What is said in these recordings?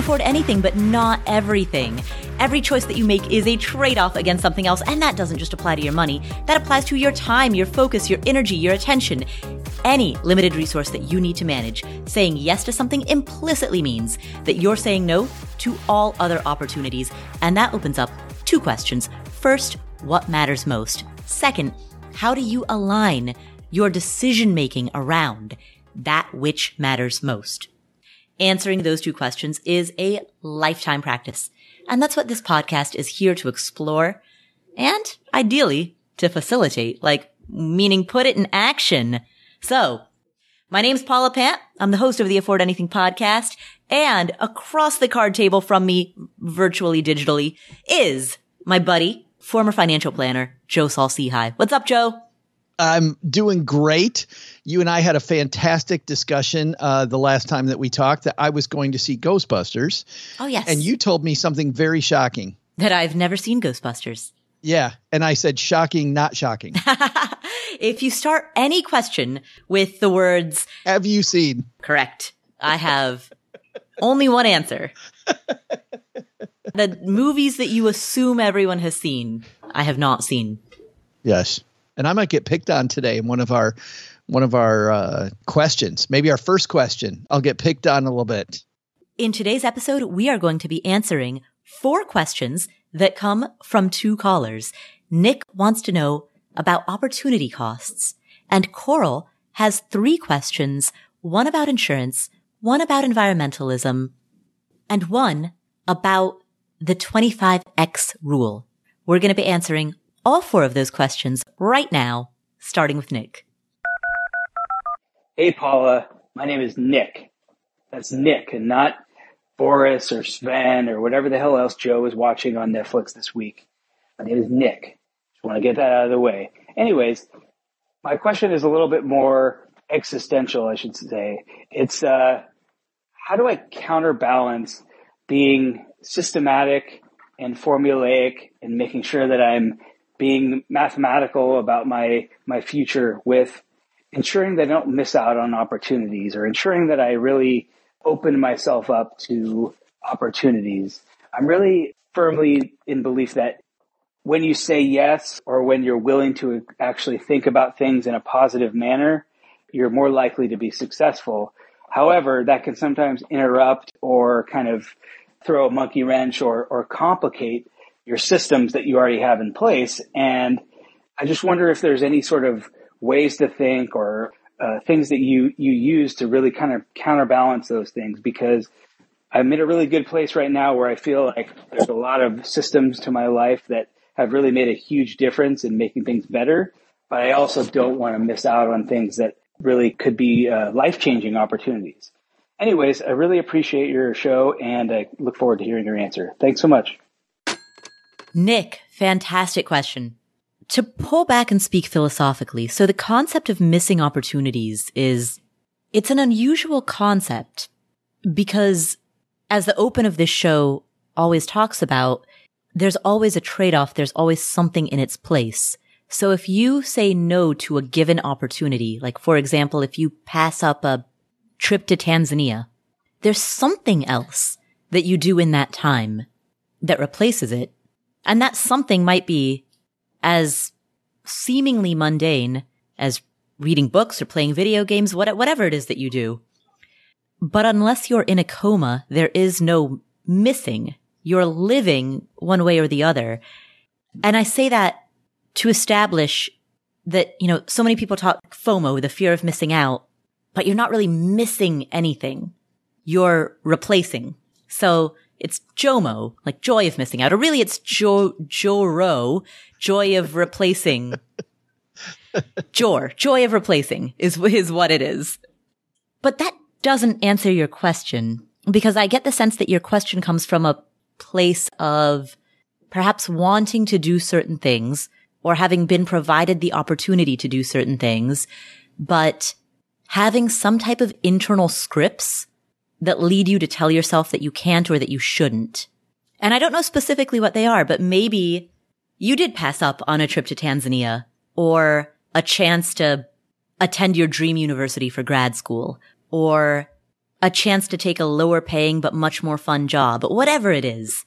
afford anything, but not everything. Every choice that you make is a trade off against something else, and that doesn't just apply to your money. That applies to your time, your focus, your energy, your attention. Any limited resource that you need to manage. Saying yes to something implicitly means that you're saying no to all other opportunities, and that opens up two questions. First, what matters most? Second, how do you align your decision making around that which matters most? Answering those two questions is a lifetime practice. And that's what this podcast is here to explore and ideally to facilitate, like meaning put it in action. So my name's Paula Pant. I'm the host of the Afford Anything podcast and across the card table from me, virtually digitally, is my buddy, former financial planner, Joe Saul-Sehy. What's up, Joe? I'm doing great. You and I had a fantastic discussion uh, the last time that we talked that I was going to see Ghostbusters. Oh, yes. And you told me something very shocking. That I've never seen Ghostbusters. Yeah. And I said shocking, not shocking. if you start any question with the words, Have you seen? Correct. I have only one answer. the movies that you assume everyone has seen, I have not seen. Yes and I might get picked on today in one of our one of our uh, questions. Maybe our first question. I'll get picked on a little bit. In today's episode, we are going to be answering four questions that come from two callers. Nick wants to know about opportunity costs, and Coral has three questions: one about insurance, one about environmentalism, and one about the 25x rule. We're going to be answering all four of those questions right now, starting with Nick. Hey, Paula. My name is Nick. That's Nick and not Boris or Sven or whatever the hell else Joe is watching on Netflix this week. My name is Nick. Just want to get that out of the way. Anyways, my question is a little bit more existential, I should say. It's uh, how do I counterbalance being systematic and formulaic and making sure that I'm being mathematical about my my future with ensuring that I don't miss out on opportunities or ensuring that I really open myself up to opportunities. I'm really firmly in belief that when you say yes or when you're willing to actually think about things in a positive manner, you're more likely to be successful. However, that can sometimes interrupt or kind of throw a monkey wrench or, or complicate your systems that you already have in place. And I just wonder if there's any sort of ways to think or uh, things that you you use to really kind of counterbalance those things because I'm in a really good place right now where I feel like there's a lot of systems to my life that have really made a huge difference in making things better. But I also don't want to miss out on things that really could be uh, life changing opportunities. Anyways, I really appreciate your show and I look forward to hearing your answer. Thanks so much. Nick, fantastic question. To pull back and speak philosophically, so the concept of missing opportunities is, it's an unusual concept because as the open of this show always talks about, there's always a trade-off. There's always something in its place. So if you say no to a given opportunity, like for example, if you pass up a trip to Tanzania, there's something else that you do in that time that replaces it and that something might be as seemingly mundane as reading books or playing video games, whatever it is that you do. But unless you're in a coma, there is no missing. You're living one way or the other. And I say that to establish that, you know, so many people talk FOMO, the fear of missing out, but you're not really missing anything. You're replacing. So it's JOMO, like joy of missing out, or really it's Jo Joro, joy of replacing. Jor, joy of replacing is is what it is. But that doesn't answer your question because I get the sense that your question comes from a place of perhaps wanting to do certain things or having been provided the opportunity to do certain things, but having some type of internal scripts that lead you to tell yourself that you can't or that you shouldn't. And I don't know specifically what they are, but maybe you did pass up on a trip to Tanzania or a chance to attend your dream university for grad school or a chance to take a lower paying but much more fun job, whatever it is.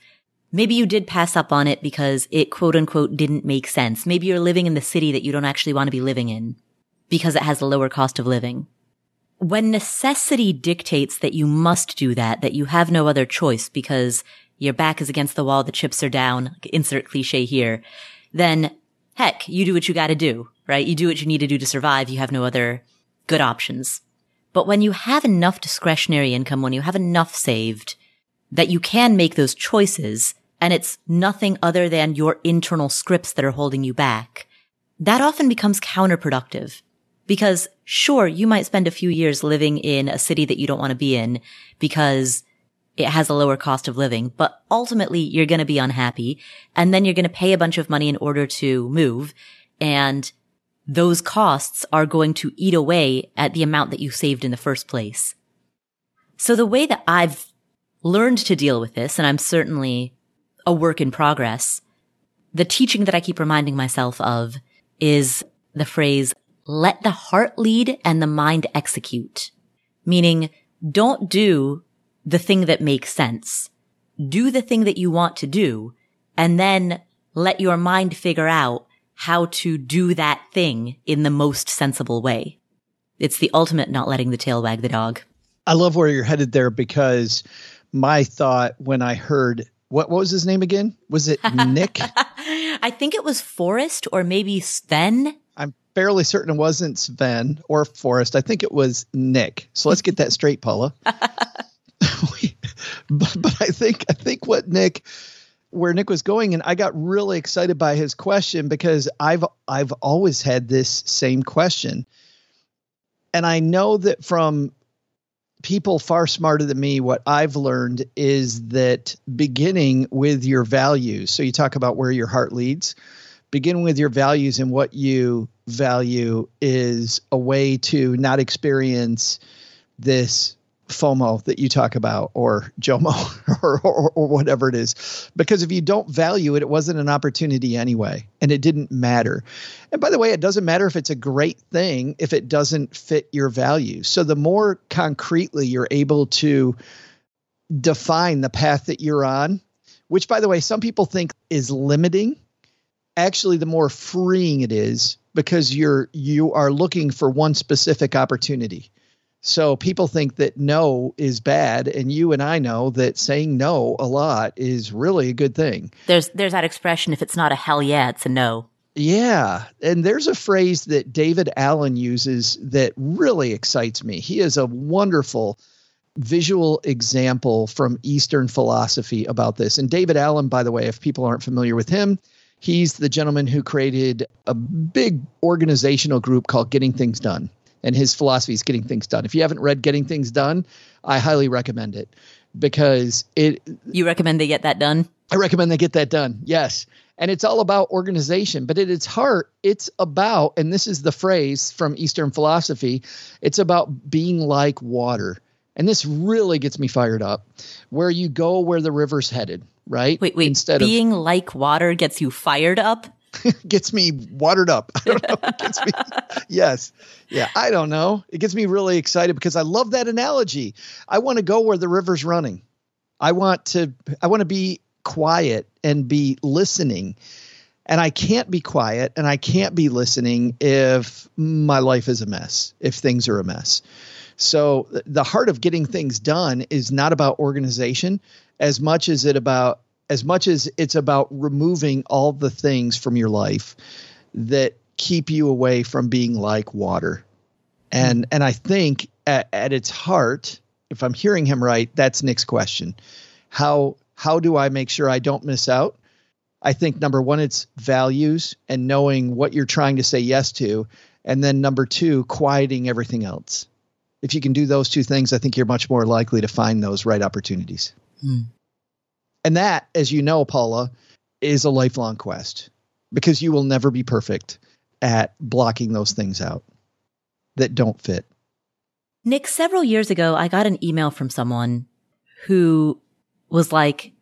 Maybe you did pass up on it because it quote unquote didn't make sense. Maybe you're living in the city that you don't actually want to be living in because it has a lower cost of living. When necessity dictates that you must do that, that you have no other choice because your back is against the wall, the chips are down, insert cliche here, then heck, you do what you gotta do, right? You do what you need to do to survive. You have no other good options. But when you have enough discretionary income, when you have enough saved, that you can make those choices, and it's nothing other than your internal scripts that are holding you back, that often becomes counterproductive. Because sure, you might spend a few years living in a city that you don't want to be in because it has a lower cost of living, but ultimately you're going to be unhappy and then you're going to pay a bunch of money in order to move. And those costs are going to eat away at the amount that you saved in the first place. So the way that I've learned to deal with this, and I'm certainly a work in progress, the teaching that I keep reminding myself of is the phrase, let the heart lead and the mind execute. Meaning, don't do the thing that makes sense. Do the thing that you want to do and then let your mind figure out how to do that thing in the most sensible way. It's the ultimate not letting the tail wag the dog. I love where you're headed there because my thought when I heard what what was his name again? Was it Nick? I think it was Forrest or maybe Sven. I'm fairly certain it wasn't Sven or Forrest. I think it was Nick. So let's get that straight, Paula. but, but I think I think what Nick where Nick was going, and I got really excited by his question because I've I've always had this same question, and I know that from people far smarter than me, what I've learned is that beginning with your values. So you talk about where your heart leads. Begin with your values and what you value is a way to not experience this FOMO that you talk about or JOMO or, or, or, whatever it is. Because if you don't value it, it wasn't an opportunity anyway, and it didn't matter. And by the way, it doesn't matter if it's a great thing if it doesn't fit your values. So the more concretely you're able to define the path that you're on, which by the way, some people think is limiting, actually the more freeing it is because you're you are looking for one specific opportunity so people think that no is bad, and you and I know that saying no a lot is really a good thing. There's there's that expression: if it's not a hell yeah, it's a no. Yeah, and there's a phrase that David Allen uses that really excites me. He is a wonderful visual example from Eastern philosophy about this. And David Allen, by the way, if people aren't familiar with him, he's the gentleman who created a big organizational group called Getting Things Done and his philosophy is getting things done. If you haven't read Getting Things Done, I highly recommend it because it. You recommend they get that done? I recommend they get that done. Yes. And it's all about organization, but at its heart, it's about, and this is the phrase from Eastern philosophy, it's about being like water. And this really gets me fired up. Where you go where the river's headed, right? Wait, wait. Instead being of, like water gets you fired up? gets me watered up. I don't know. It gets me, yes. Yeah. I don't know. It gets me really excited because I love that analogy. I want to go where the river's running. I want to, I want to be quiet and be listening. And I can't be quiet and I can't be listening if my life is a mess, if things are a mess. So the heart of getting things done is not about organization as much as it about as much as it's about removing all the things from your life that keep you away from being like water. And and I think at, at its heart, if I'm hearing him right, that's Nick's question. How how do I make sure I don't miss out? I think number one, it's values and knowing what you're trying to say yes to. And then number two, quieting everything else. If you can do those two things, I think you're much more likely to find those right opportunities. Mm. And that, as you know, Paula, is a lifelong quest because you will never be perfect at blocking those things out that don't fit. Nick, several years ago, I got an email from someone who was like,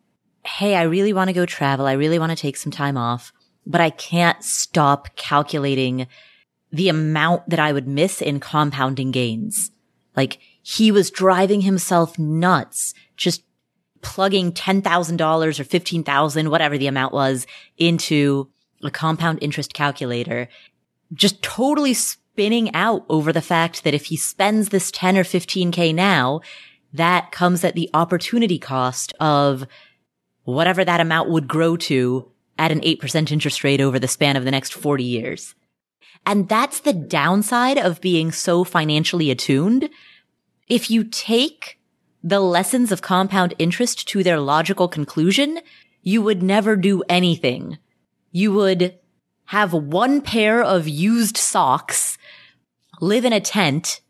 Hey, I really want to go travel. I really want to take some time off, but I can't stop calculating the amount that I would miss in compounding gains. Like he was driving himself nuts, just plugging $10,000 or 15,000, whatever the amount was into a compound interest calculator, just totally spinning out over the fact that if he spends this 10 or 15k now, that comes at the opportunity cost of whatever that amount would grow to at an 8% interest rate over the span of the next 40 years. And that's the downside of being so financially attuned. If you take the lessons of compound interest to their logical conclusion, you would never do anything. You would have one pair of used socks, live in a tent,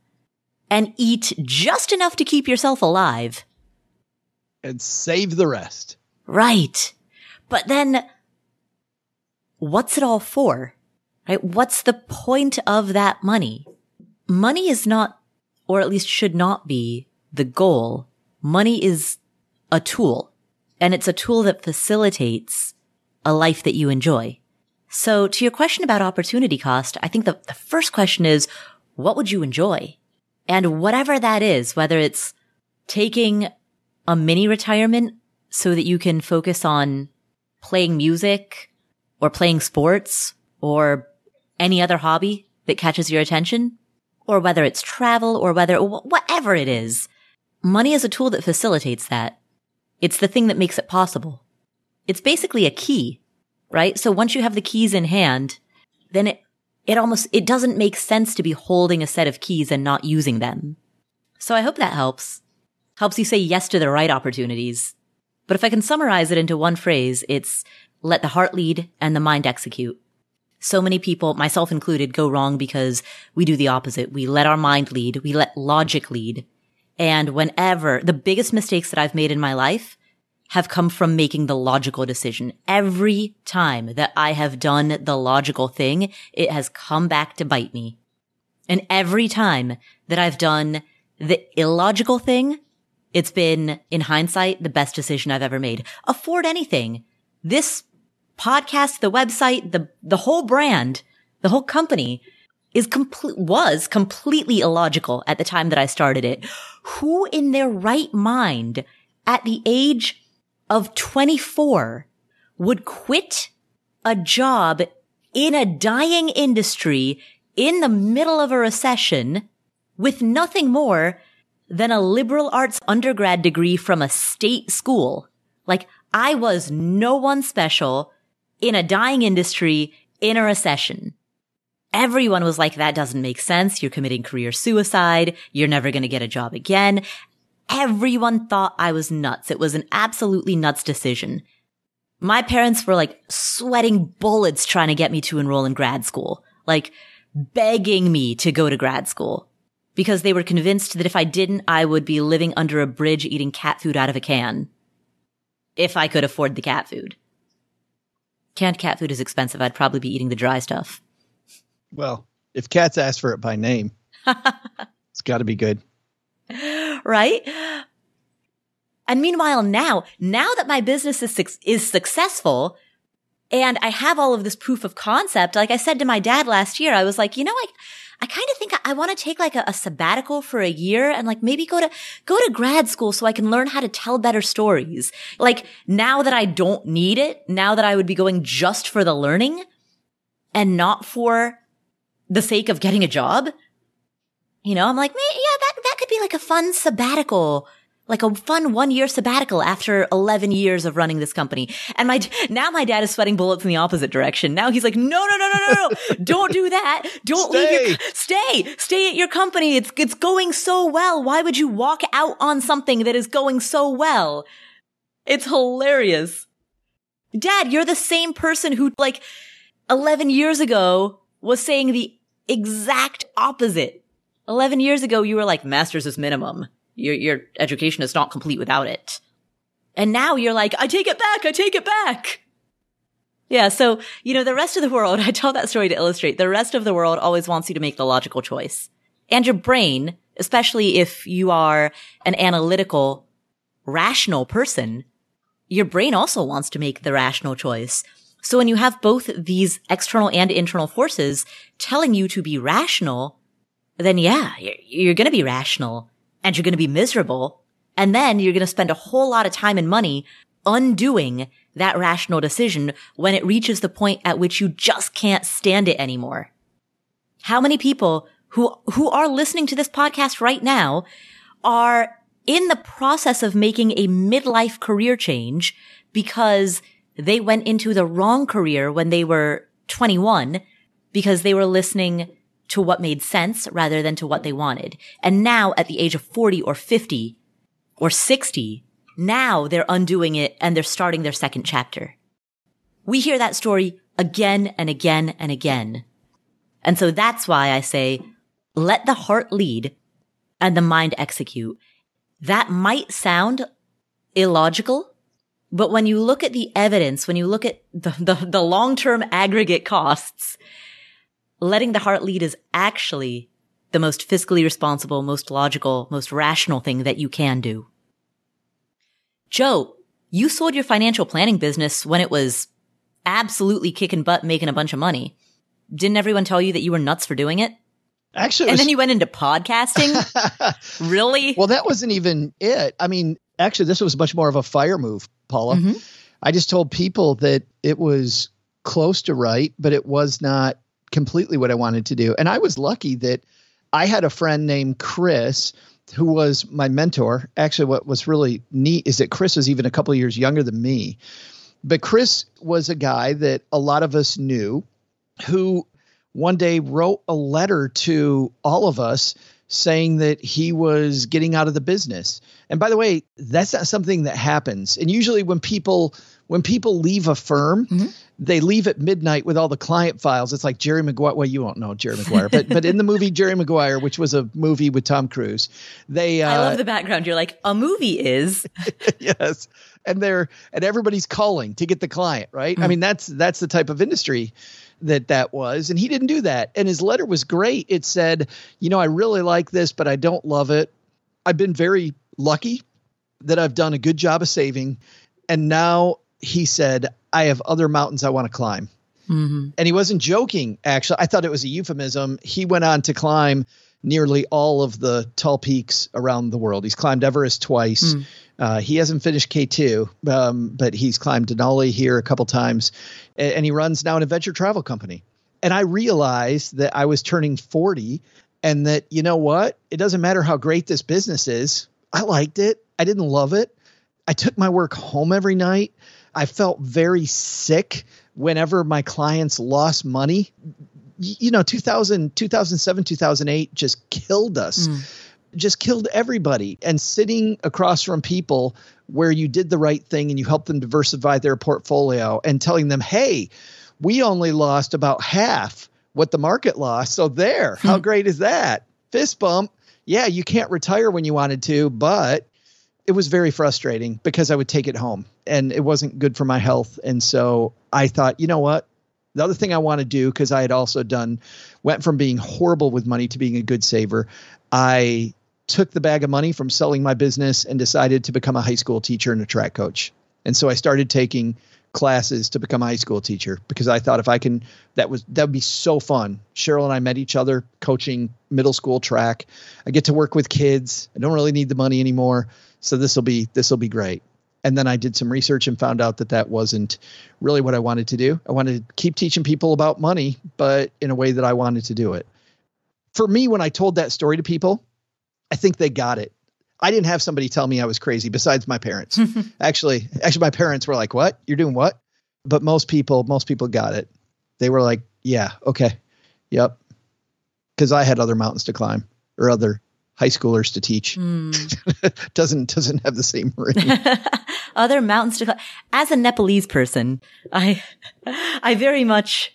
and eat just enough to keep yourself alive. And save the rest. Right. But then, what's it all for? Right? What's the point of that money? Money is not, or at least should not be, the goal. Money is a tool, and it's a tool that facilitates a life that you enjoy. So to your question about opportunity cost, I think the, the first question is, what would you enjoy? And whatever that is, whether it's taking a mini retirement so that you can focus on playing music or playing sports or any other hobby that catches your attention, or whether it's travel or whether whatever it is, money is a tool that facilitates that. It's the thing that makes it possible. It's basically a key, right? So once you have the keys in hand, then it, it almost, it doesn't make sense to be holding a set of keys and not using them. So I hope that helps. Helps you say yes to the right opportunities. But if I can summarize it into one phrase, it's let the heart lead and the mind execute. So many people, myself included, go wrong because we do the opposite. We let our mind lead. We let logic lead. And whenever the biggest mistakes that I've made in my life have come from making the logical decision. Every time that I have done the logical thing, it has come back to bite me. And every time that I've done the illogical thing, it's been, in hindsight, the best decision I've ever made. Afford anything. This podcast, the website, the, the whole brand, the whole company is complete, was completely illogical at the time that I started it. Who in their right mind at the age of 24 would quit a job in a dying industry in the middle of a recession with nothing more than a liberal arts undergrad degree from a state school. Like I was no one special in a dying industry in a recession. Everyone was like, that doesn't make sense. You're committing career suicide. You're never going to get a job again. Everyone thought I was nuts. It was an absolutely nuts decision. My parents were like sweating bullets trying to get me to enroll in grad school, like begging me to go to grad school because they were convinced that if I didn't, I would be living under a bridge eating cat food out of a can. If I could afford the cat food. Canned cat food is expensive. I'd probably be eating the dry stuff. Well, if cats ask for it by name, it's got to be good. right? And meanwhile, now, now that my business is, is successful and I have all of this proof of concept, like I said to my dad last year, I was like, you know, I, I kind of think I, I want to take like a, a, sabbatical for a year and like maybe go to, go to grad school so I can learn how to tell better stories. Like now that I don't need it, now that I would be going just for the learning and not for the sake of getting a job, you know, I'm like, yeah, that, that could be like a fun sabbatical, like a fun one year sabbatical after 11 years of running this company. And my, now my dad is sweating bullets in the opposite direction. Now he's like, no, no, no, no, no, no. Don't do that. Don't stay. leave your, stay, stay at your company. It's, it's going so well. Why would you walk out on something that is going so well? It's hilarious. Dad, you're the same person who like 11 years ago was saying the exact opposite 11 years ago, you were like, master's is minimum. Your, your education is not complete without it. And now you're like, I take it back. I take it back. Yeah. So, you know, the rest of the world, I tell that story to illustrate the rest of the world always wants you to make the logical choice. And your brain, especially if you are an analytical, rational person, your brain also wants to make the rational choice. So when you have both these external and internal forces telling you to be rational, then yeah, you're, going to be rational and you're going to be miserable. And then you're going to spend a whole lot of time and money undoing that rational decision when it reaches the point at which you just can't stand it anymore. How many people who, who are listening to this podcast right now are in the process of making a midlife career change because they went into the wrong career when they were 21 because they were listening to what made sense rather than to what they wanted. And now at the age of 40 or 50 or 60, now they're undoing it and they're starting their second chapter. We hear that story again and again and again. And so that's why I say, let the heart lead and the mind execute. That might sound illogical, but when you look at the evidence, when you look at the, the, the long-term aggregate costs, letting the heart lead is actually the most fiscally responsible, most logical, most rational thing that you can do. Joe, you sold your financial planning business when it was absolutely kicking butt, making a bunch of money. Didn't everyone tell you that you were nuts for doing it? Actually, and was, then you went into podcasting. really? Well, that wasn't even it. I mean, actually, this was much more of a fire move, Paula. Mm-hmm. I just told people that it was close to right, but it was not completely what I wanted to do. And I was lucky that I had a friend named Chris who was my mentor. Actually, what was really neat is that Chris was even a couple years younger than me. But Chris was a guy that a lot of us knew who one day wrote a letter to all of us saying that he was getting out of the business. And by the way, that's not something that happens. And usually when people when people leave a firm, mm-hmm. they leave at midnight with all the client files. It's like Jerry Maguire. Well, you won't know Jerry Maguire, but but in the movie Jerry Maguire, which was a movie with Tom Cruise, they. Uh, I love the background. You're like a movie is. yes, and they're and everybody's calling to get the client right. Mm-hmm. I mean that's that's the type of industry that that was and he didn't do that and his letter was great it said you know i really like this but i don't love it i've been very lucky that i've done a good job of saving and now he said, I have other mountains I want to climb. Mm-hmm. And he wasn't joking, actually. I thought it was a euphemism. He went on to climb nearly all of the tall peaks around the world. He's climbed Everest twice. Mm. Uh, he hasn't finished K2, um, but he's climbed Denali here a couple times. And, and he runs now an adventure travel company. And I realized that I was turning 40 and that, you know what? It doesn't matter how great this business is. I liked it. I didn't love it. I took my work home every night. I felt very sick whenever my clients lost money. You know, 2000, 2007, 2008 just killed us. Mm. Just killed everybody. And sitting across from people where you did the right thing and you helped them diversify their portfolio and telling them, hey, we only lost about half what the market lost. So there, how hmm. great is that? Fist bump. Yeah, you can't retire when you wanted to, but it was very frustrating because I would take it home and it wasn't good for my health. And so I thought, you know what? The other thing I want to do, because I had also done, went from being horrible with money to being a good saver. I took the bag of money from selling my business and decided to become a high school teacher and a track coach. And so I started taking classes to become a high school teacher because I thought if I can, that was that would be so fun. Cheryl and I met each other coaching middle school track. I get to work with kids. I don't really need the money anymore. So this will be this will be great. And then I did some research and found out that that wasn't really what I wanted to do. I wanted to keep teaching people about money, but in a way that I wanted to do it. For me, when I told that story to people, I think they got it. I didn't have somebody tell me I was crazy besides my parents. actually, actually my parents were like, "What? You're doing what?" But most people, most people got it. They were like, "Yeah, okay. Yep." Cuz I had other mountains to climb or other high schoolers to teach. Mm. doesn't doesn't have the same ring. Other mountains to climb. As a Nepalese person, I I very much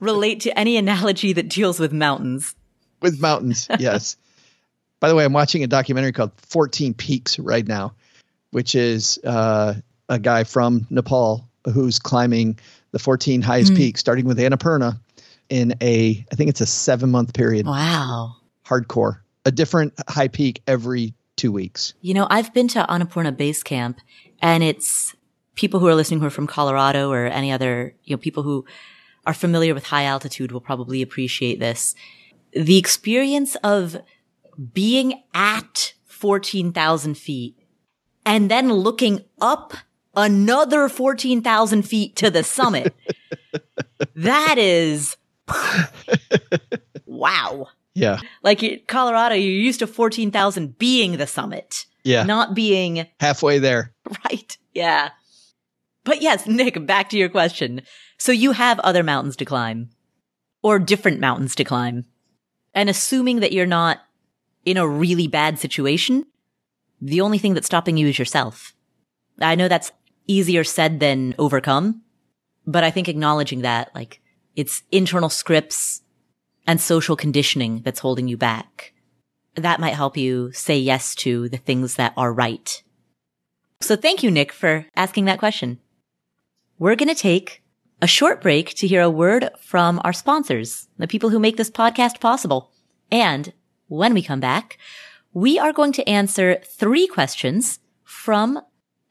relate to any analogy that deals with mountains. With mountains, yes. By the way, I'm watching a documentary called 14 Peaks right now, which is uh, a guy from Nepal who's climbing the 14 highest mm. peaks, starting with Annapurna in a, I think it's a seven month period. Wow. Hardcore a different high peak every two weeks. You know, I've been to Annapurna Base Camp and it's people who are listening who are from Colorado or any other, you know, people who are familiar with high altitude will probably appreciate this. The experience of being at 14,000 feet and then looking up another 14,000 feet to the summit. that is wow. Yeah. Like Colorado, you're used to 14,000 being the summit. Yeah. Not being halfway there. Right. Yeah. But yes, Nick, back to your question. So you have other mountains to climb or different mountains to climb. And assuming that you're not in a really bad situation, the only thing that's stopping you is yourself. I know that's easier said than overcome, but I think acknowledging that, like, it's internal scripts and social conditioning that's holding you back. That might help you say yes to the things that are right. So thank you, Nick, for asking that question. We're going to take a short break to hear a word from our sponsors, the people who make this podcast possible. And when we come back, we are going to answer three questions from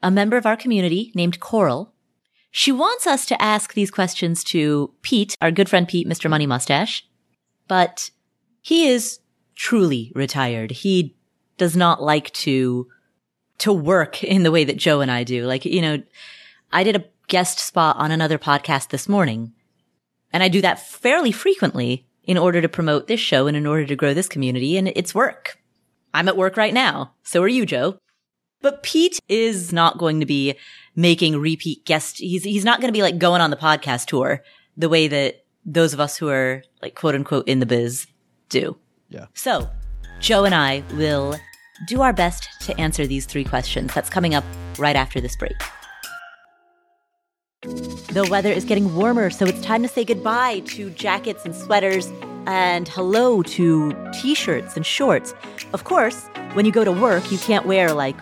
a member of our community named Coral. She wants us to ask these questions to Pete, our good friend Pete, Mr. Money Mustache, but he is truly retired. He does not like to, to work in the way that Joe and I do. Like, you know, I did a guest spot on another podcast this morning and I do that fairly frequently in order to promote this show and in order to grow this community. And it's work. I'm at work right now. So are you, Joe. But Pete is not going to be making repeat guest. He's, he's not going to be like going on the podcast tour the way that those of us who are like quote unquote in the biz do. Yeah. So Joe and I will do our best to answer these three questions. That's coming up right after this break. The weather is getting warmer, so it's time to say goodbye to jackets and sweaters and hello to t shirts and shorts. Of course, when you go to work, you can't wear like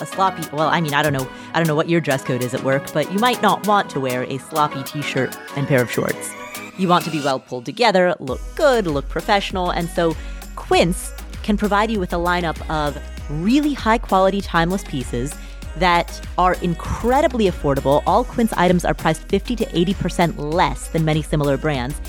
a sloppy well i mean i don't know i don't know what your dress code is at work but you might not want to wear a sloppy t-shirt and pair of shorts you want to be well pulled together look good look professional and so quince can provide you with a lineup of really high quality timeless pieces that are incredibly affordable. All quince items are priced 50 to 80% less than many similar brands.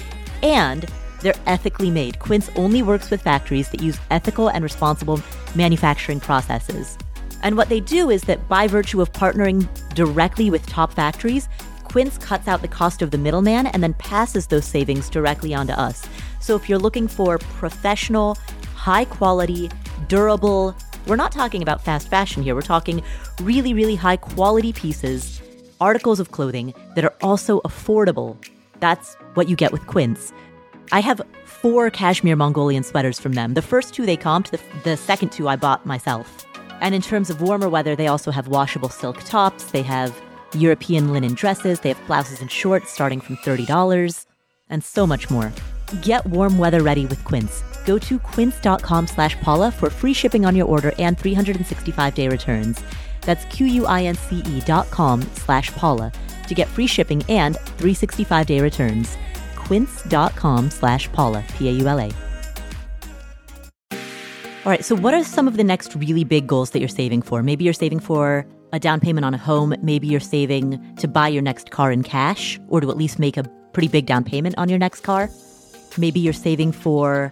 And they're ethically made. Quince only works with factories that use ethical and responsible manufacturing processes. And what they do is that by virtue of partnering directly with top factories, Quince cuts out the cost of the middleman and then passes those savings directly onto us. So if you're looking for professional, high quality, durable, we're not talking about fast fashion here. We're talking really, really high quality pieces, articles of clothing that are also affordable. That's what you get with Quince. I have four cashmere Mongolian sweaters from them. The first two they comped, the, the second two I bought myself. And in terms of warmer weather, they also have washable silk tops. They have European linen dresses. They have blouses and shorts starting from $30 and so much more. Get warm weather ready with Quince. Go to quince.com slash Paula for free shipping on your order and 365 day returns. That's Q-U-I-N-C-E dot com slash Paula to get free shipping and 365 day returns. Quince.com slash Paula, P-A-U-L-A. All right. So, what are some of the next really big goals that you're saving for? Maybe you're saving for a down payment on a home. Maybe you're saving to buy your next car in cash or to at least make a pretty big down payment on your next car. Maybe you're saving for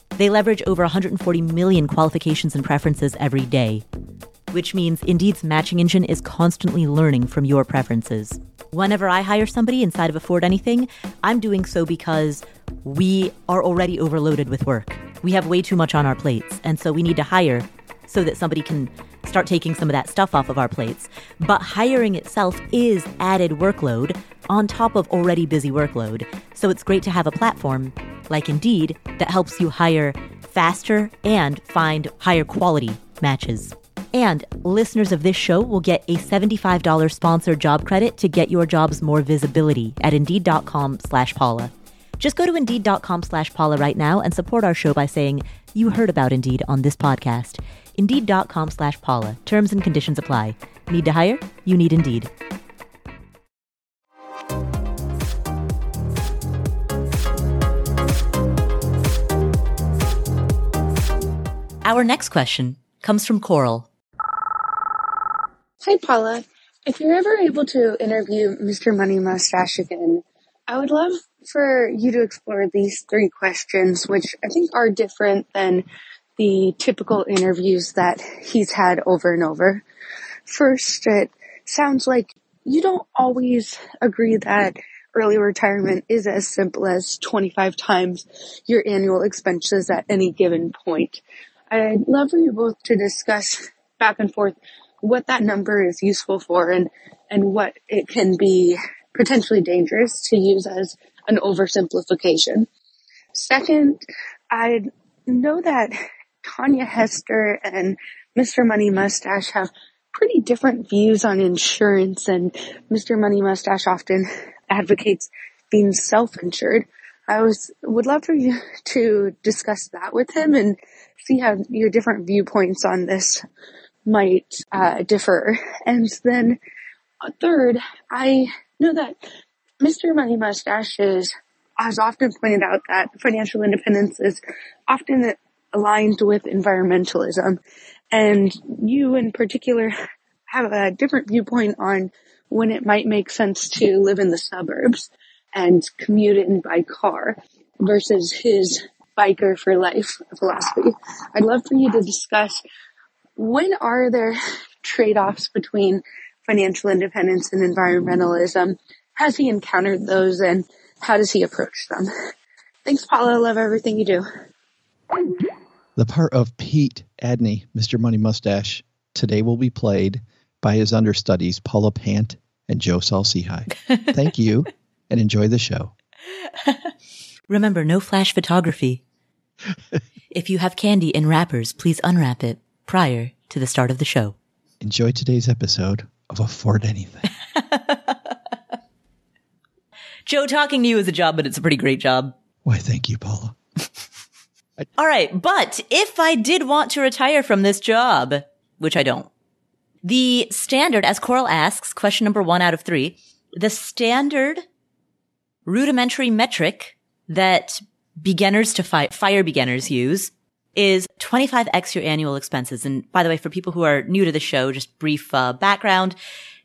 They leverage over 140 million qualifications and preferences every day, which means Indeed's matching engine is constantly learning from your preferences. Whenever I hire somebody inside of Afford Anything, I'm doing so because we are already overloaded with work. We have way too much on our plates, and so we need to hire so that somebody can start taking some of that stuff off of our plates. But hiring itself is added workload on top of already busy workload. So it's great to have a platform like Indeed that helps you hire faster and find higher quality matches. And listeners of this show will get a $75 sponsored job credit to get your jobs more visibility at Indeed.com slash Paula. Just go to Indeed.com slash Paula right now and support our show by saying you heard about Indeed on this podcast. Indeed.com slash Paula. Terms and conditions apply. Need to hire? You need Indeed. Our next question comes from Coral. Hi, Paula. If you're ever able to interview Mr. Money Mustache again, I would love for you to explore these three questions, which I think are different than the typical interviews that he's had over and over. First, it sounds like you don't always agree that early retirement is as simple as 25 times your annual expenses at any given point. I'd love for you both to discuss back and forth what that number is useful for and, and what it can be potentially dangerous to use as an oversimplification. Second, I know that Tanja Hester and Mr. Money Mustache have pretty different views on insurance and Mr. Money Mustache often advocates being self-insured. I was, would love for you to discuss that with him and see how your different viewpoints on this might uh, differ. And then uh, third, I know that Mr. Money Mustache is, has often pointed out that financial independence is often aligned with environmentalism. And you in particular have a different viewpoint on when it might make sense to live in the suburbs and commute in by car versus his biker for life philosophy. I'd love for you to discuss when are there trade-offs between financial independence and environmentalism? Has he encountered those and how does he approach them? Thanks, Paula. I love everything you do. The part of Pete Adeney, Mr. Money Mustache, today will be played by his understudies, Paula Pant and Joe Saul-Sehy. Thank you and enjoy the show. Remember, no flash photography. if you have candy in wrappers, please unwrap it prior to the start of the show. Enjoy today's episode of Afford Anything. Joe, talking to you is a job, but it's a pretty great job. Why, thank you, Paula. All right. But if I did want to retire from this job, which I don't, the standard, as Coral asks, question number one out of three, the standard rudimentary metric that beginners to fi- fire beginners use is 25x your annual expenses. And by the way, for people who are new to the show, just brief uh, background.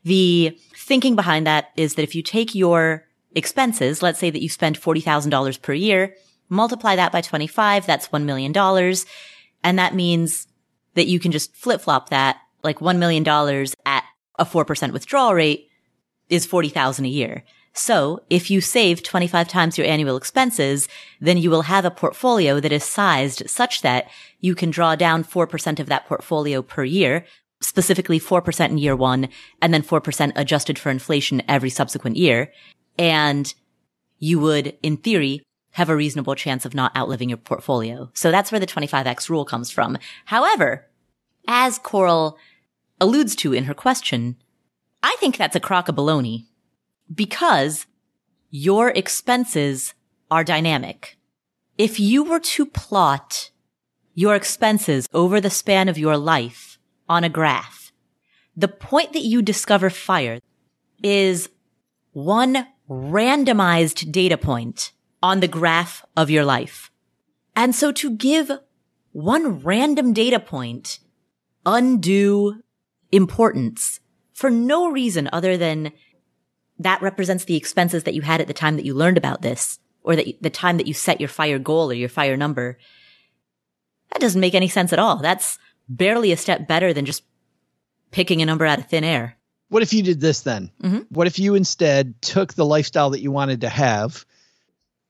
The thinking behind that is that if you take your expenses, let's say that you spend $40,000 per year, multiply that by 25, that's $1 million. And that means that you can just flip flop that like $1 million at a 4% withdrawal rate is 40,000 a year. So if you save 25 times your annual expenses, then you will have a portfolio that is sized such that you can draw down 4% of that portfolio per year, specifically 4% in year one, and then 4% adjusted for inflation every subsequent year. And you would, in theory, have a reasonable chance of not outliving your portfolio. So that's where the 25x rule comes from. However, as Coral alludes to in her question, I think that's a crock of baloney because your expenses are dynamic. If you were to plot your expenses over the span of your life on a graph, the point that you discover fire is one randomized data point on the graph of your life. And so to give one random data point undue importance for no reason other than that represents the expenses that you had at the time that you learned about this or that the time that you set your fire goal or your fire number. That doesn't make any sense at all. That's barely a step better than just picking a number out of thin air. What if you did this then? Mm-hmm. What if you instead took the lifestyle that you wanted to have,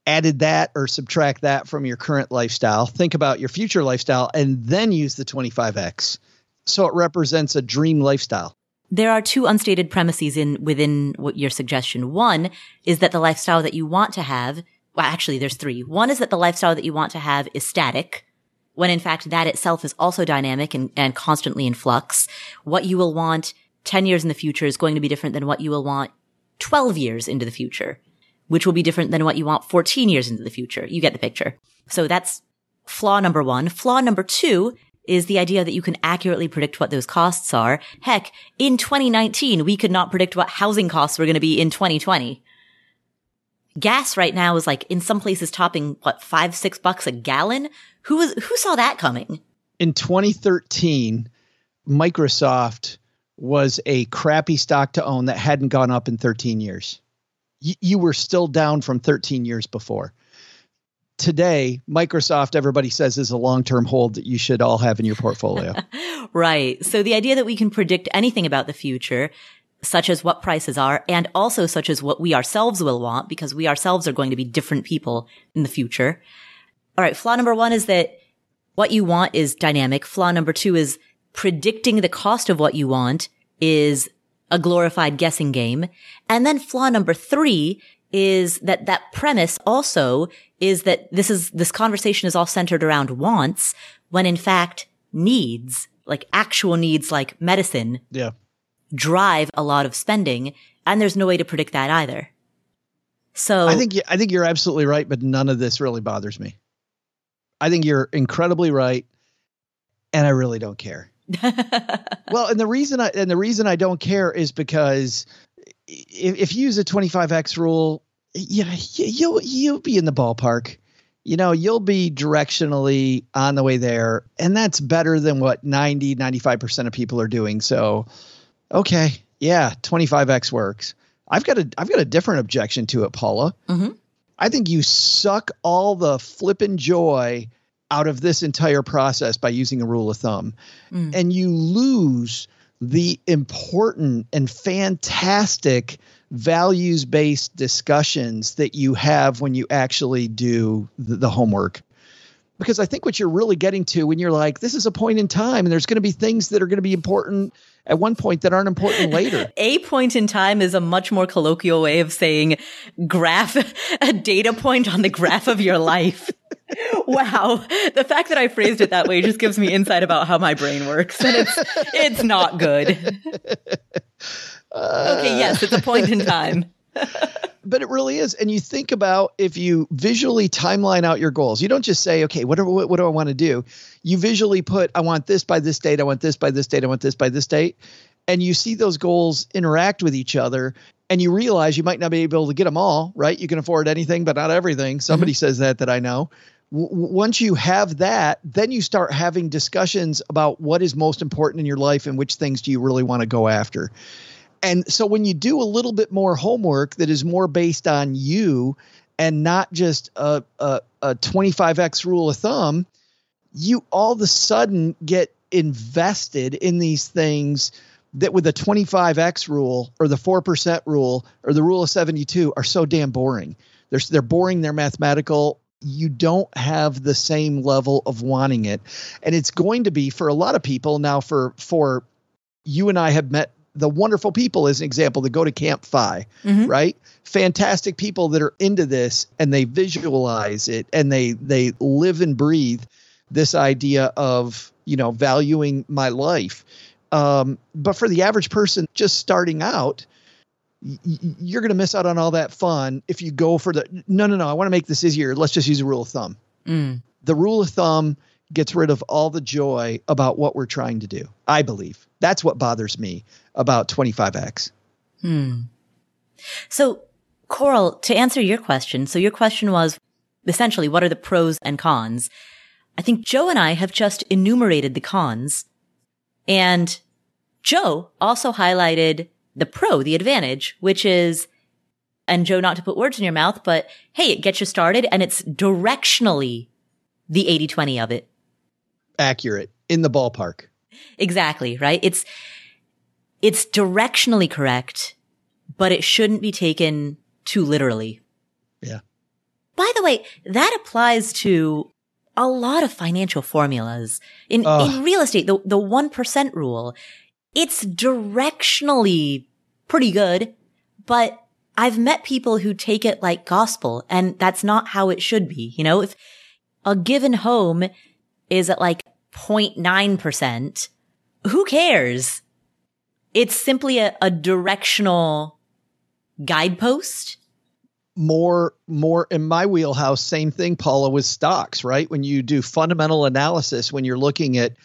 added that or subtract that from your current lifestyle, think about your future lifestyle, and then use the 25x? So it represents a dream lifestyle. There are two unstated premises in within what your suggestion. One is that the lifestyle that you want to have, well, actually, there's three. One is that the lifestyle that you want to have is static, when in fact that itself is also dynamic and, and constantly in flux. What you will want 10 years in the future is going to be different than what you will want 12 years into the future, which will be different than what you want 14 years into the future. You get the picture. So that's flaw number one. Flaw number two is the idea that you can accurately predict what those costs are. Heck, in 2019, we could not predict what housing costs were going to be in 2020. Gas right now is like in some places topping what five, six bucks a gallon. Who was, who saw that coming? In 2013, Microsoft was a crappy stock to own that hadn't gone up in 13 years. Y- you were still down from 13 years before today, Microsoft, everybody says, is a long term hold that you should all have in your portfolio. right. So the idea that we can predict anything about the future, such as what prices are, and also such as what we ourselves will want, because we ourselves are going to be different people in the future. All right. Flaw number one is that what you want is dynamic. Flaw number two is predicting the cost of what you want is a glorified guessing game. And then flaw number three is that that premise also is that this is, this conversation is all centered around wants when in fact needs, like actual needs like medicine. Yeah. Drive a lot of spending and there's no way to predict that either. So I think, I think you're absolutely right, but none of this really bothers me. I think you're incredibly right. And I really don't care. well, and the reason I, and the reason I don't care is because if, if you use a 25x rule, yeah, you'll you'll be in the ballpark. You know, you'll be directionally on the way there, and that's better than what 90, 95% of people are doing. So, okay, yeah, 25x works. I've got a I've got a different objection to it, Paula. Mm-hmm. I think you suck all the flippin' joy out of this entire process by using a rule of thumb, mm. and you lose the important and fantastic values based discussions that you have when you actually do the, the, homework. Because I think what you're really getting to when you're like, this is a point in time, and there's going to be things that are going to be important at one point that aren't important later. a point in time is a much more colloquial way of saying graph, a data point on the graph of your life. wow. The fact that I phrased it that way just gives me insight about how my brain works. And it's it's not good. okay, yes, it's a point in time. but it really is. And you think about if you visually timeline out your goals, you don't just say, okay, what, do, what, what do I want to do? You visually put, I want this by this date, I want this by this date, I want this by this date. And you see those goals interact with each other and you realize you might not be able to get them all, right? You can afford anything, but not everything. Somebody mm-hmm. says that that I know once you have that, then you start having discussions about what is most important in your life and which things do you really want to go after. And so when you do a little bit more homework that is more based on you and not just a, a, a 25x rule of thumb, you all of a sudden get invested in these things that with the 25x rule or the 4% rule or the rule of 72 are so damn boring. They're, they're boring, they're mathematical, you don't have the same level of wanting it and it's going to be for a lot of people now for for you and I have met the wonderful people as an example that go to Camp FI, right? Fantastic people that are into this and they visualize it and they they live and breathe this idea of you know valuing my life. Um, but for the average person just starting out, y- you're going to miss out on all that fun if you go for the no no no. I want to make this easier. Let's just use a rule of thumb. The rule of thumb gets rid of all the joy about what we're trying to do. I believe that's what bothers me about 25x. Hmm. So, Coral, to answer your question, so your question was essentially, what are the pros and cons? I think Joe and I have just enumerated the cons. And Joe also highlighted the pro, the advantage, which is, and Joe, not to put words in your mouth, but hey, it gets you started and it's directionally the 80 20 of it. Accurate in the ballpark. Exactly, right? It's, it's directionally correct, but it shouldn't be taken too literally. Yeah. By the way, that applies to a lot of financial formulas. In, in real estate, the, the 1% rule, it's directionally pretty good, but I've met people who take it like gospel and that's not how it should be. You know, if a given home is at like 0.9%, who cares? It's simply a, a directional guidepost. More, more in my wheelhouse. Same thing, Paula, with stocks, right? When you do fundamental analysis, when you're looking at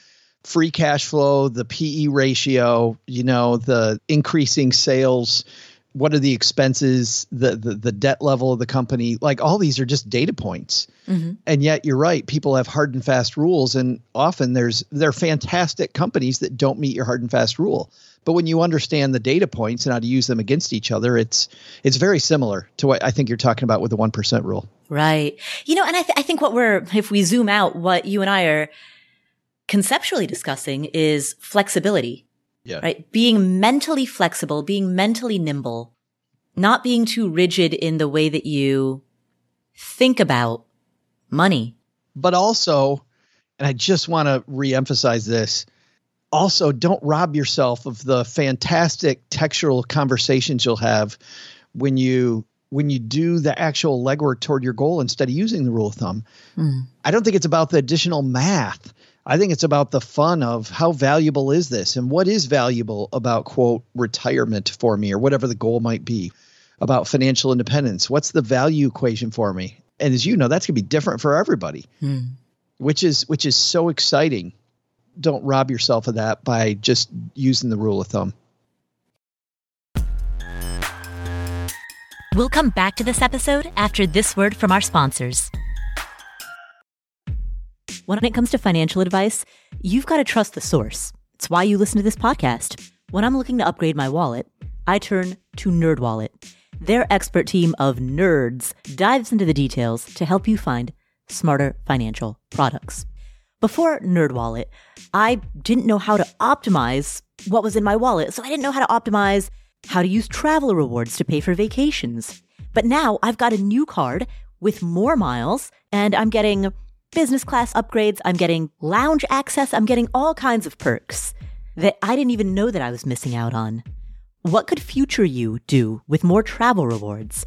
free cash flow, the PE ratio, you know, the increasing sales, what are the expenses, the the, the debt level of the company, like all these are just data points. Mm-hmm. And yet you're right, people have hard and fast rules and often there's they're fantastic companies that don't meet your hard and fast rule. But when you understand the data points and how to use them against each other, it's it's very similar to what I think you're talking about with the 1% rule. Right. You know, and I, th- I think what we're, if we zoom out, what you and I are conceptually discussing is flexibility, Yeah. right? Being mentally flexible, being mentally nimble, not being too rigid in the way that you think about money. but also, and I just want to reemphasize this. Also, don't rob yourself of the fantastic textural conversations you'll have when you when you do the actual legwork toward your goal instead of using the rule of thumb. Hmm. I don't think it's about the additional math. I think it's about the fun of how valuable is this and what is valuable about quote retirement for me or whatever the goal might be about financial independence. What's the value equation for me? And as you know, that's going to be different for everybody hmm. which is which is so exciting. Don't rob yourself of that by just using the rule of thumb. We'll come back to this episode after this word from our sponsors. When it comes to financial advice, you've got to trust the source. It's why you listen to this podcast. When I'm looking to upgrade my wallet, I turn to NerdWallet. Their expert team of nerds dives into the details to help you find smarter financial products. Before NerdWallet, I didn't know how to optimize what was in my wallet, so I didn't know how to optimize how to use travel rewards to pay for vacations. But now I've got a new card with more miles, and I'm getting business class upgrades, I'm getting lounge access, I'm getting all kinds of perks that I didn't even know that I was missing out on. What could future you do with more travel rewards?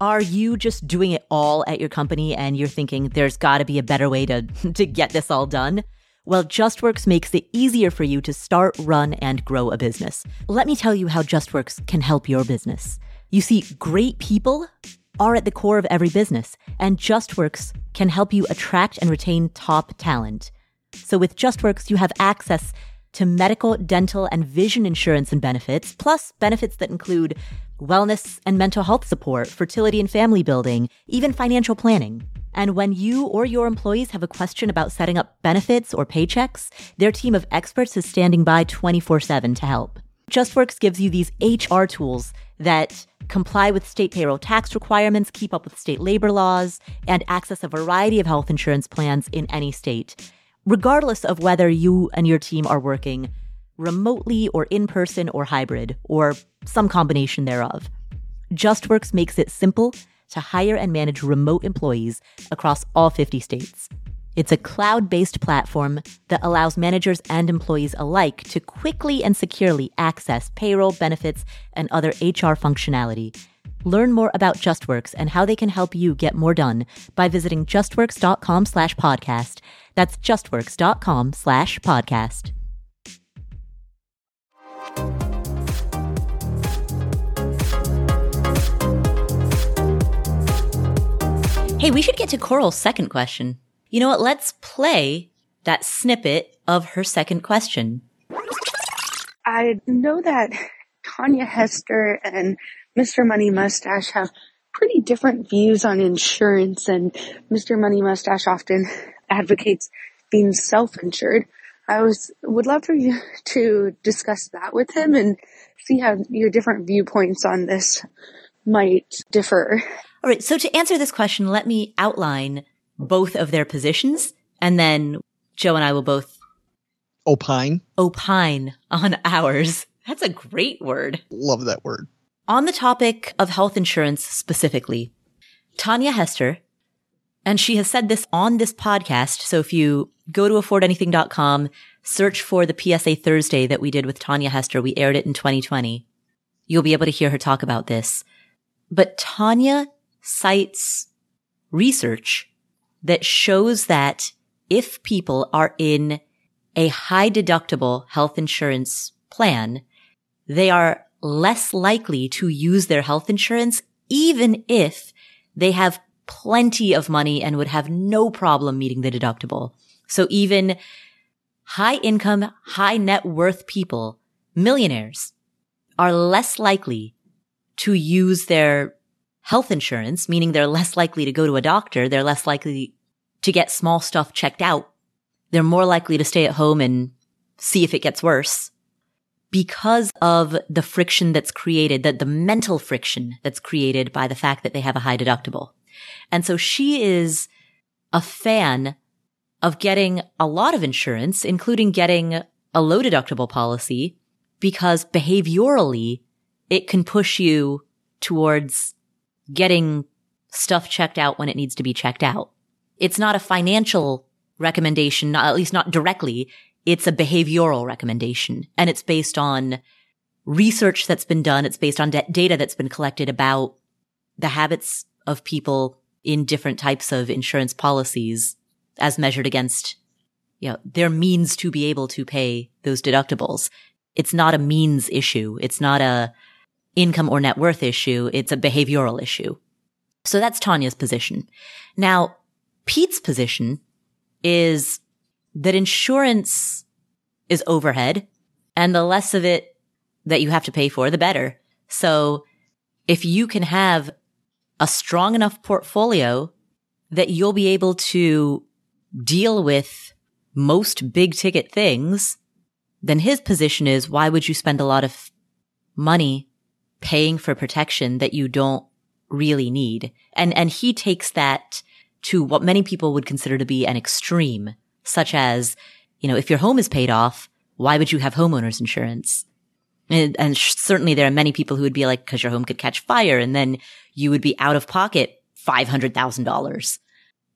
Are you just doing it all at your company and you're thinking there's got to be a better way to, to get this all done? Well, JustWorks makes it easier for you to start, run, and grow a business. Let me tell you how JustWorks can help your business. You see, great people are at the core of every business, and JustWorks can help you attract and retain top talent. So with JustWorks, you have access to medical, dental, and vision insurance and benefits, plus benefits that include wellness and mental health support, fertility and family building, even financial planning. And when you or your employees have a question about setting up benefits or paychecks, their team of experts is standing by 24 7 to help. JustWorks gives you these HR tools that comply with state payroll tax requirements, keep up with state labor laws, and access a variety of health insurance plans in any state, regardless of whether you and your team are working remotely or in person or hybrid or some combination thereof. JustWorks makes it simple to hire and manage remote employees across all 50 states. It's a cloud based platform that allows managers and employees alike to quickly and securely access payroll, benefits, and other HR functionality. Learn more about JustWorks and how they can help you get more done by visiting justworks.com slash podcast. That's justworks.com slash podcast. Hey, we should get to Coral's second question. You know what? Let's play that snippet of her second question. I know that Tanja Hester and Mr. Money Mustache have pretty different views on insurance and Mr. Money Mustache often advocates being self-insured. I was, would love for you to discuss that with him and see how your different viewpoints on this might differ. All right. So to answer this question, let me outline both of their positions and then Joe and I will both opine. Opine on ours. That's a great word. Love that word. On the topic of health insurance specifically, Tanja Hester, and she has said this on this podcast. So if you go to affordanything.com, search for the PSA Thursday that we did with Tanja Hester, we aired it in 2020. You'll be able to hear her talk about this. But Tanja cites research that shows that if people are in a high deductible health insurance plan, they are less likely to use their health insurance, even if they have plenty of money and would have no problem meeting the deductible. So even high income, high net worth people, millionaires are less likely to use their health insurance, meaning they're less likely to go to a doctor. They're less likely to get small stuff checked out. They're more likely to stay at home and see if it gets worse because of the friction that's created, that the mental friction that's created by the fact that they have a high deductible. And so she is a fan of getting a lot of insurance, including getting a low deductible policy because behaviorally it can push you towards getting stuff checked out when it needs to be checked out. It's not a financial recommendation, not, at least not directly. It's a behavioral recommendation and it's based on research that's been done. It's based on de- data that's been collected about the habits of people in different types of insurance policies as measured against, you know, their means to be able to pay those deductibles. It's not a means issue. It's not a income or net worth issue. It's a behavioral issue. So that's Tanja's position. Now, Pete's position is that insurance is overhead and the less of it that you have to pay for, the better. So if you can have a strong enough portfolio that you'll be able to deal with most big ticket things, then his position is why would you spend a lot of money paying for protection that you don't really need? And, and he takes that to what many people would consider to be an extreme, such as, you know, if your home is paid off, why would you have homeowners insurance? And, and certainly there are many people who would be like, cause your home could catch fire and then you would be out of pocket $500,000.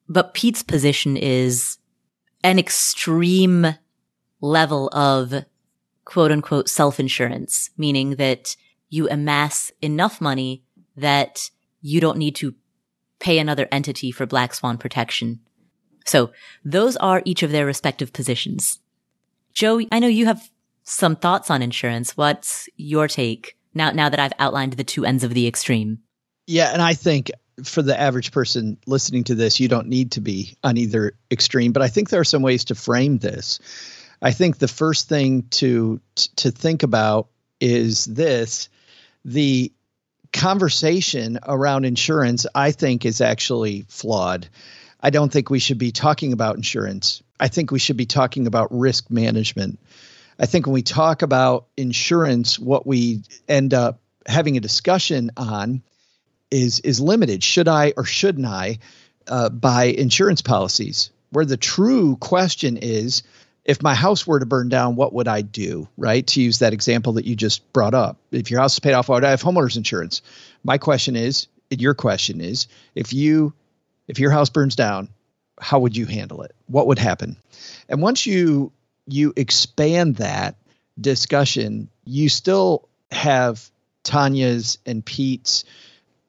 But Pete's position is an extreme level of quote unquote self-insurance, meaning that you amass enough money that you don't need to pay another entity for black swan protection. So those are each of their respective positions. Joe, I know you have some thoughts on insurance. What's your take now, now that I've outlined the two ends of the extreme? Yeah. And I think for the average person listening to this, you don't need to be on either extreme, but I think there are some ways to frame this. I think the first thing to to think about is this the conversation around insurance, I think, is actually flawed. I don't think we should be talking about insurance. I think we should be talking about risk management. I think when we talk about insurance, what we end up having a discussion on is is limited. Should I or shouldn't I uh, buy insurance policies? Where the true question is, if my house were to burn down, what would I do? Right? To use that example that you just brought up, if your house is paid off, would I have homeowners insurance? My question is, your question is, if you if your house burns down, how would you handle it? What would happen? And once you you expand that discussion, you still have Tanja's and Pete's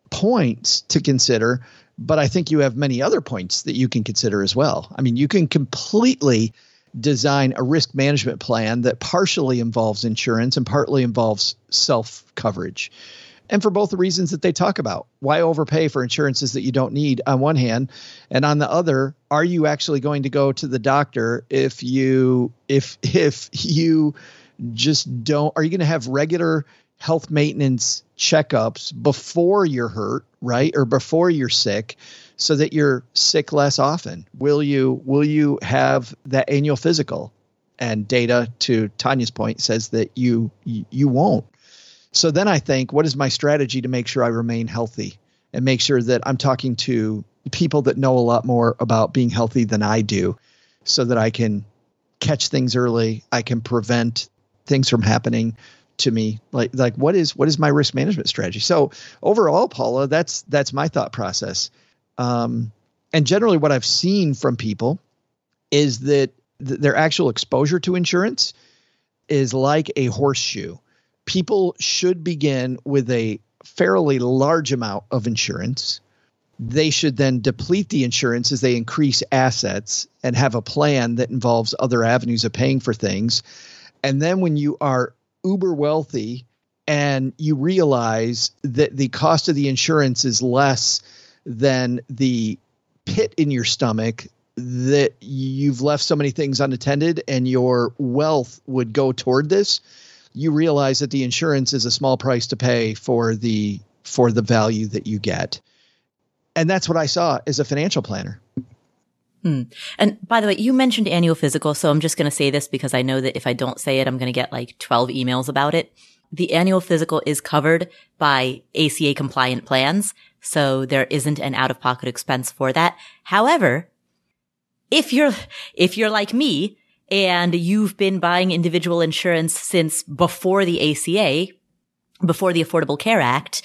points to consider, but I think you have many other points that you can consider as well. I mean, you can completely design a risk management plan that partially involves insurance and partly involves self coverage. And for both the reasons that they talk about. Why overpay for insurances that you don't need on one hand, and on the other, are you actually going to go to the doctor if you if if you just don't are you going to have regular health maintenance checkups before you're hurt, right? Or before you're sick so that you're sick less often? Will you will you have that annual physical? And data to Tanja's point says that you you won't. So then I think, what is my strategy to make sure I remain healthy and make sure that I'm talking to people that know a lot more about being healthy than I do so that I can catch things early, I can prevent things from happening to me? Like like what is what is my risk management strategy? So overall paula that's that's my thought process. Um, and generally what i've seen from people is that th- their actual exposure to insurance is like a horseshoe people should begin with a fairly large amount of insurance. They should then deplete the insurance as they increase assets and have a plan that involves other avenues of paying for things. And then when you are uber wealthy and you realize that the cost of the insurance is less than the pit in your stomach that you've left so many things unattended and your wealth would go toward this you realize that the insurance is a small price to pay for the for the value that you get and that's what i saw as a financial planner Hmm. And by the way, you mentioned annual physical, so I'm just going to say this because I know that if I don't say it, I'm going to get like 12 emails about it. The annual physical is covered by ACA compliant plans, so there isn't an out of pocket expense for that. However, if you're, if you're like me and you've been buying individual insurance since before the ACA, before the Affordable Care Act,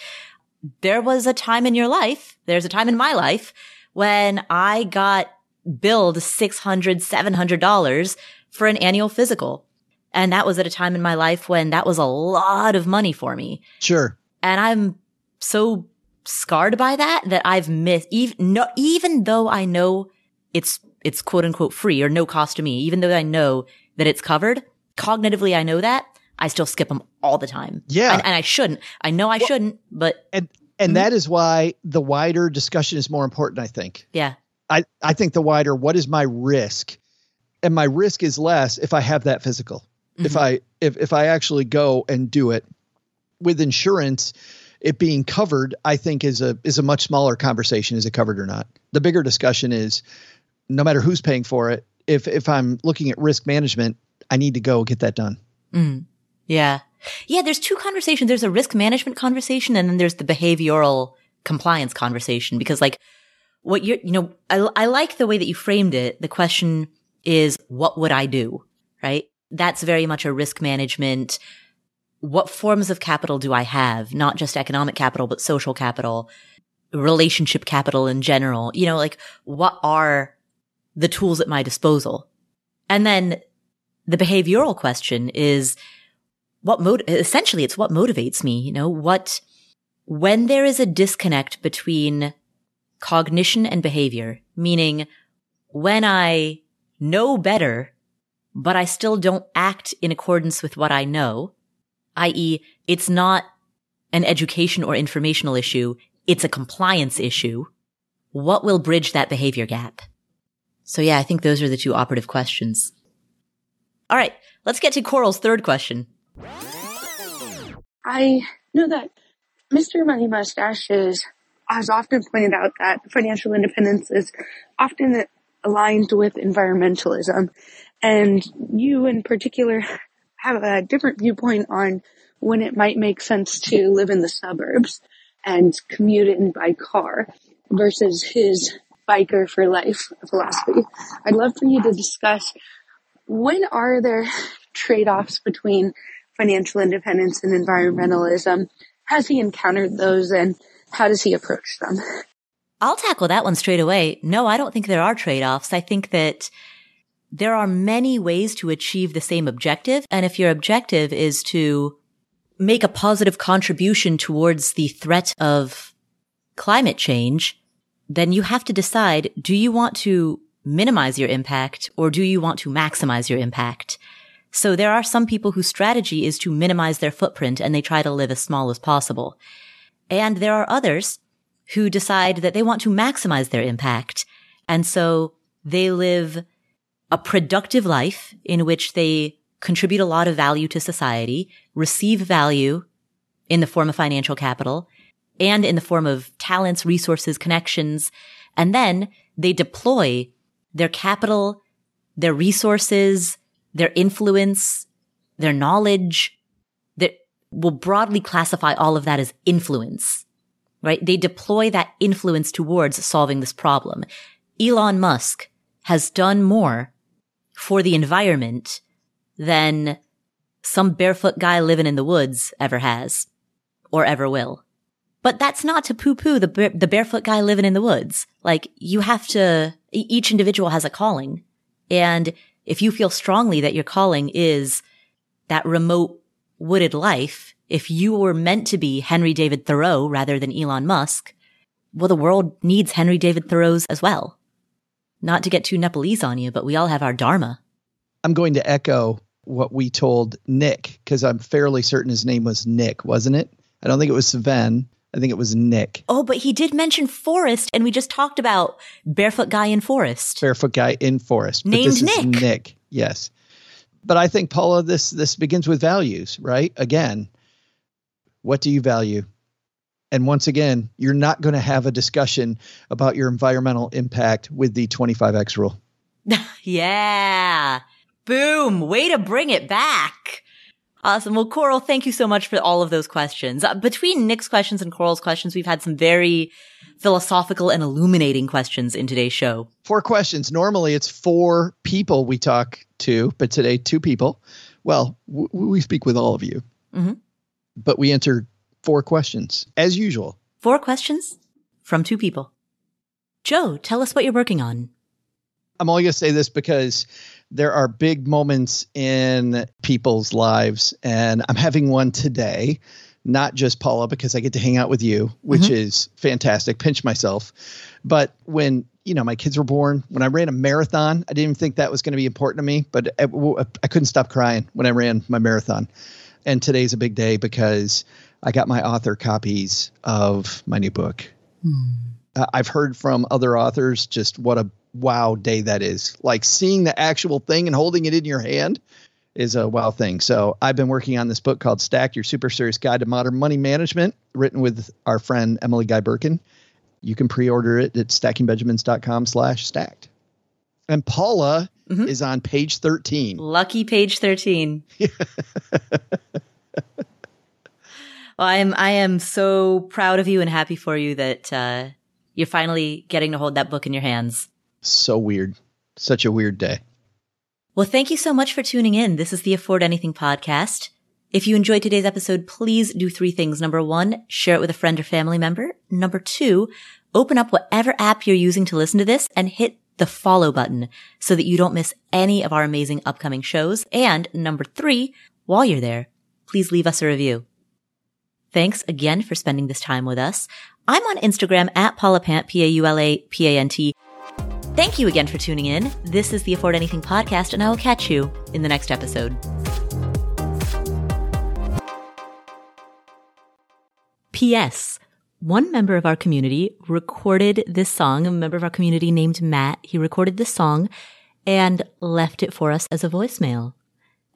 there was a time in your life, there's a time in my life when I got billed $600, $700 for an annual physical. And that was at a time in my life when that was a lot of money for me. Sure. And I'm so scarred by that that I've missed even no, even though I know it's it's quote unquote free or no cost to me, even though I know that it's covered, cognitively I know that, I still skip them all the time. Yeah. And, and I shouldn't. I know I well, shouldn't, but and and mm-hmm. that is why the wider discussion is more important, I think. Yeah. I, I think the wider, what is my risk? And my risk is less if I have that physical. Mm-hmm. If I if if I actually go and do it with insurance, it being covered, I think is a is a much smaller conversation. Is it covered or not? The bigger discussion is no matter who's paying for it, if if I'm looking at risk management, I need to go get that done. Mm. Yeah. Yeah, there's two conversations. There's a risk management conversation and then there's the behavioral compliance conversation because like what you're, you know, I, I like the way that you framed it. The question is, what would I do? Right? That's very much a risk management. What forms of capital do I have? Not just economic capital, but social capital, relationship capital in general. You know, like what are the tools at my disposal? And then the behavioral question is what mode, essentially it's what motivates me. You know, what, when there is a disconnect between cognition and behavior, meaning when I know better, but I still don't act in accordance with what I know, i.e., it's not an education or informational issue, it's a compliance issue. What will bridge that behavior gap? So yeah, I think those are the two operative questions. All right, let's get to Coral's third question. I know that Mr. Money Mustache is has often pointed out that financial independence is often aligned with environmentalism. And you in particular have a different viewpoint on when it might make sense to live in the suburbs and commute in by car versus his biker for life philosophy. I'd love for you to discuss when are there trade-offs between financial independence and environmentalism? Has he encountered those and how does he approach them? I'll tackle that one straight away. No, I don't think there are trade-offs. I think that there are many ways to achieve the same objective. And if your objective is to make a positive contribution towards the threat of climate change, then you have to decide, do you want to minimize your impact or do you want to maximize your impact? So there are some people whose strategy is to minimize their footprint and they try to live as small as possible. And there are others who decide that they want to maximize their impact. And so they live a productive life in which they contribute a lot of value to society, receive value in the form of financial capital and in the form of talents, resources, connections. And then they deploy their capital, their resources, their influence, their knowledge that will broadly classify all of that as influence, right? They deploy that influence towards solving this problem. Elon Musk has done more for the environment than some barefoot guy living in the woods ever has or ever will. But that's not to poo poo the, the barefoot guy living in the woods. Like you have to, each individual has a calling. And if you feel strongly that your calling is that remote wooded life, if you were meant to be Henry David Thoreau rather than Elon Musk, well, the world needs Henry David Thoreau's as well. Not to get too Nepalese on you, but we all have our Dharma. I'm going to echo what we told Nick because I'm fairly certain his name was Nick, wasn't it? I don't think it was Sven. I think it was Nick. Oh, but he did mention Forest, and we just talked about Barefoot Guy in Forest. Barefoot Guy in Forest. Named Nick. Nick, yes. But I think Paula, this this begins with values, right? Again, what do you value? And once again, you're not going to have a discussion about your environmental impact with the 25x rule. yeah. Boom. Way to bring it back. Awesome. Well, Coral, thank you so much for all of those questions. Uh, between Nick's questions and Coral's questions, we've had some very philosophical and illuminating questions in today's show. Four questions. Normally it's four people we talk to, but today two people. Well, w- we speak with all of you, mm-hmm. but we answer four questions as usual. Four questions from two people. Joe, tell us what you're working on. I'm only going to say this because there are big moments in people's lives, and I'm having one today. Not just Paula, because I get to hang out with you, which mm-hmm. is fantastic. Pinch myself. But when you know my kids were born, when I ran a marathon, I didn't even think that was going to be important to me. But I, I couldn't stop crying when I ran my marathon. And today's a big day because I got my author copies of my new book. Mm. Uh, I've heard from other authors just what a wow day that is. Like seeing the actual thing and holding it in your hand is a wow thing. So I've been working on this book called Stacked Your Super Serious Guide to Modern Money Management, written with our friend Emily Guy Birken. You can pre-order it at stackingbenjamins.com slash stacked. And Paula mm-hmm. is on page 13. Lucky page 13. well, I am I am so proud of you and happy for you that uh, you're finally getting to hold that book in your hands. So weird. Such a weird day. Well, thank you so much for tuning in. This is the Afford Anything podcast. If you enjoyed today's episode, please do three things. Number one, share it with a friend or family member. Number two, open up whatever app you're using to listen to this and hit the follow button so that you don't miss any of our amazing upcoming shows. And number three, while you're there, please leave us a review. Thanks again for spending this time with us. I'm on Instagram at Paula Pant, P-A-U-L-A-P-A-N-T. Thank you again for tuning in. This is the Afford Anything podcast, and I will catch you in the next episode. P.S. One member of our community recorded this song, a member of our community named Matt. He recorded this song and left it for us as a voicemail.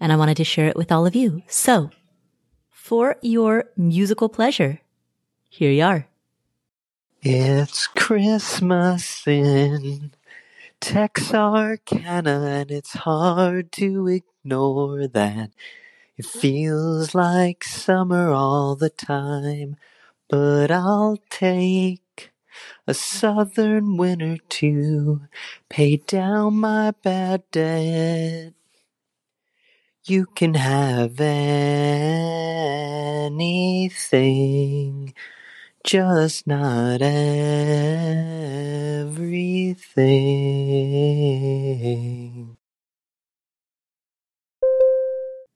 And I wanted to share it with all of you. So, for your musical pleasure, here you are. It's Christmas in Texarkana, and it's hard to ignore that. It feels like summer all the time, but I'll take a southern winter to pay down my bad debt. You can have anything, just not everything.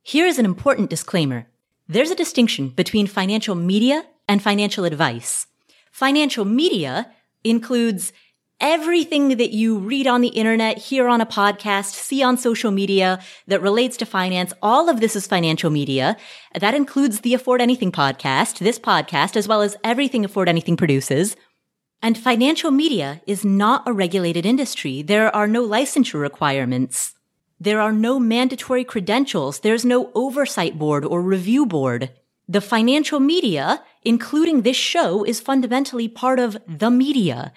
Here is an important disclaimer. There's a distinction between financial media and financial advice. Financial media includes everything that you read on the internet, hear on a podcast, see on social media that relates to finance. All of this is financial media. That includes the Afford Anything podcast, this podcast, as well as everything Afford Anything produces. And financial media is not a regulated industry. There are no licensure requirements. There are no mandatory credentials. There's no oversight board or review board. The financial media, including this show, is fundamentally part of the media.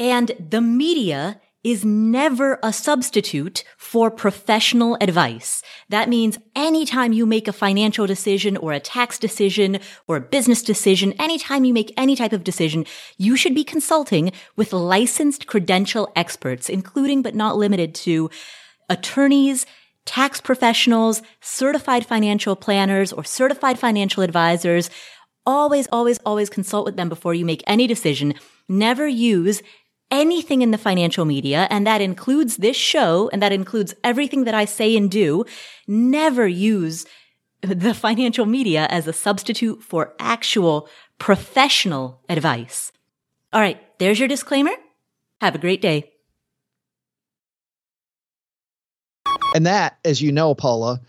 And the media is never a substitute for professional advice. That means anytime you make a financial decision or a tax decision or a business decision, anytime you make any type of decision, you should be consulting with licensed credential experts, including but not limited to attorneys, tax professionals, certified financial planners, or certified financial advisors. Always, always, always consult with them before you make any decision. Never use anything in the financial media, and that includes this show, and that includes everything that I say and do. Never use the financial media as a substitute for actual professional advice. All right, there's your disclaimer. Have a great day. And that, as you know, Paula,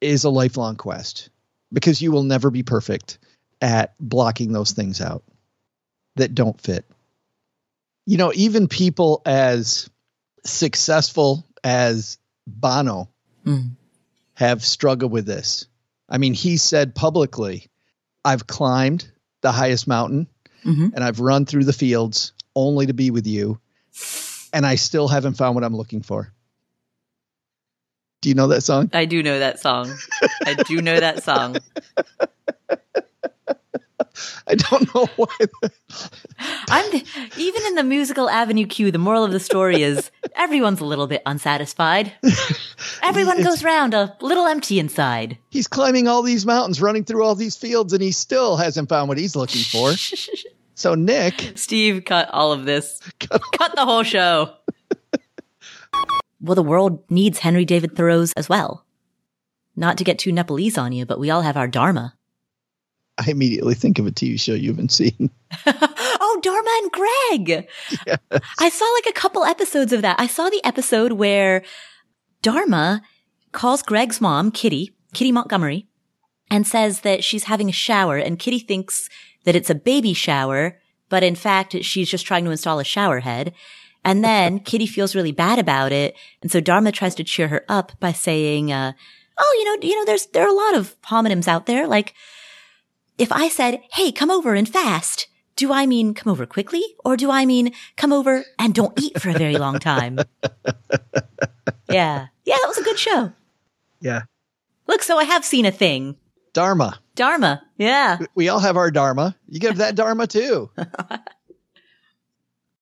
is a lifelong quest because you will never be perfect at blocking those things out that don't fit. You know, even people as successful as Bono Mm. have struggled with this. I mean, he said publicly, I've climbed the highest mountain Mhm. and I've run through the fields only to be with you. And I still haven't found what I'm looking for. Do you know that song? I do know that song. I do know that song. I don't know why. the- I'm the, even in the musical Avenue Q. The moral of the story is everyone's a little bit unsatisfied. Everyone It's- goes round a little empty inside. he's climbing all these mountains, running through all these fields, and he still hasn't found what he's looking for. So, Nick, Steve, cut all of this. cut the whole show. well, the world needs Henry David Thoreau's as well. Not to get too Nepalese on you, but we all have our Dharma. I immediately think of a TV show you haven't seen. oh, Dharma and Greg. I saw like a couple episodes of that. I saw the episode where Dharma calls Greg's mom, Kitty, Kitty Montgomery, and says that she's having a shower and Kitty thinks that it's a baby shower, but in fact, she's just trying to install a shower head. And then Kitty feels really bad about it. And so Dharma tries to cheer her up by saying, uh, Oh, you know, you know, there's, there are a lot of homonyms out there. Like, if I said, Hey, come over and fast, do I mean come over quickly or do I mean come over and don't eat for a very long time? yeah. Yeah, that was a good show. Yeah. Look, so I have seen a thing. Dharma. Dharma. Yeah. We all have our Dharma. You give that Dharma too.